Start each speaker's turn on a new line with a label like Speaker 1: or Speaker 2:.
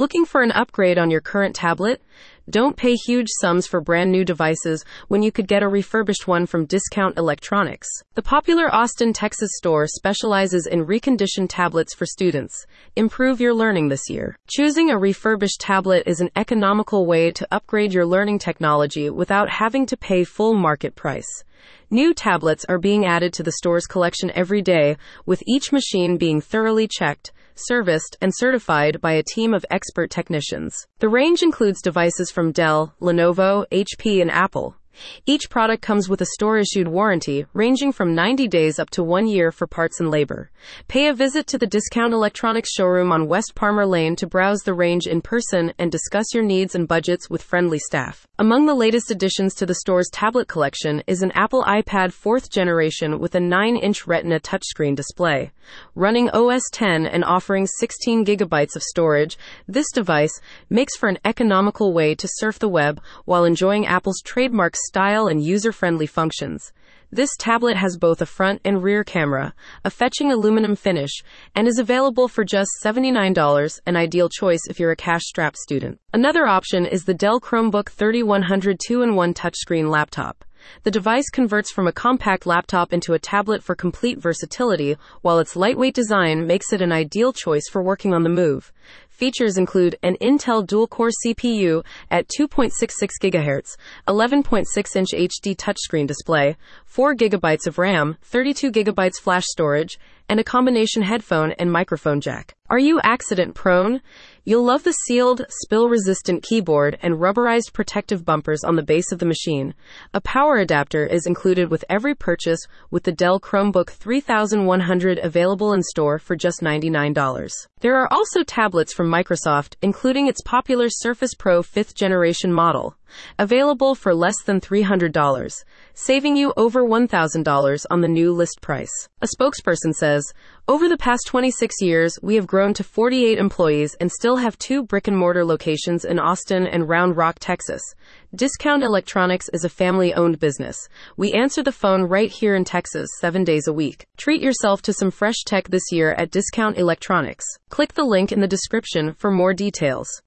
Speaker 1: Looking for an upgrade on your current tablet? Don't pay huge sums for brand new devices when you could get a refurbished one from Discount Electronics. The popular Austin, Texas store specializes in reconditioned tablets for students. Improve your learning this year. Choosing a refurbished tablet is an economical way to upgrade your learning technology without having to pay full market price. New tablets are being added to the store's collection every day, with each machine being thoroughly checked, serviced, and certified by a team of expert technicians. The range includes devices from Dell, Lenovo, HP, and Apple. Each product comes with a store issued warranty ranging from 90 days up to one year for parts and labor. Pay a visit to the Discount Electronics showroom on West Parmer Lane to browse the range in person and discuss your needs and budgets with friendly staff. Among the latest additions to the store's tablet collection is an Apple iPad 4th generation with a 9 inch Retina touchscreen display. Running OS 10 and offering 16 gigabytes of storage, this device makes for an economical way to surf the web while enjoying Apple's trademark style and user friendly functions. This tablet has both a front and rear camera, a fetching aluminum finish, and is available for just $79, an ideal choice if you're a cash strapped student. Another option is the Dell Chromebook 3100 2 in 1 touchscreen laptop. The device converts from a compact laptop into a tablet for complete versatility, while its lightweight design makes it an ideal choice for working on the move. Features include an Intel dual-core CPU at 2.66 GHz, 11.6-inch HD touchscreen display, 4 GB of RAM, 32 GB flash storage, and a combination headphone and microphone jack. Are you accident prone? You'll love the sealed, spill resistant keyboard and rubberized protective bumpers on the base of the machine. A power adapter is included with every purchase with the Dell Chromebook 3100 available in store for just $99. There are also tablets from Microsoft, including its popular Surface Pro 5th generation model, available for less than $300, saving you over $1,000 on the new list price. A spokesperson says, over the past 26 years, we have grown to 48 employees and still have two brick and mortar locations in Austin and Round Rock, Texas. Discount Electronics is a family owned business. We answer the phone right here in Texas seven days a week. Treat yourself to some fresh tech this year at Discount Electronics. Click the link in the description for more details.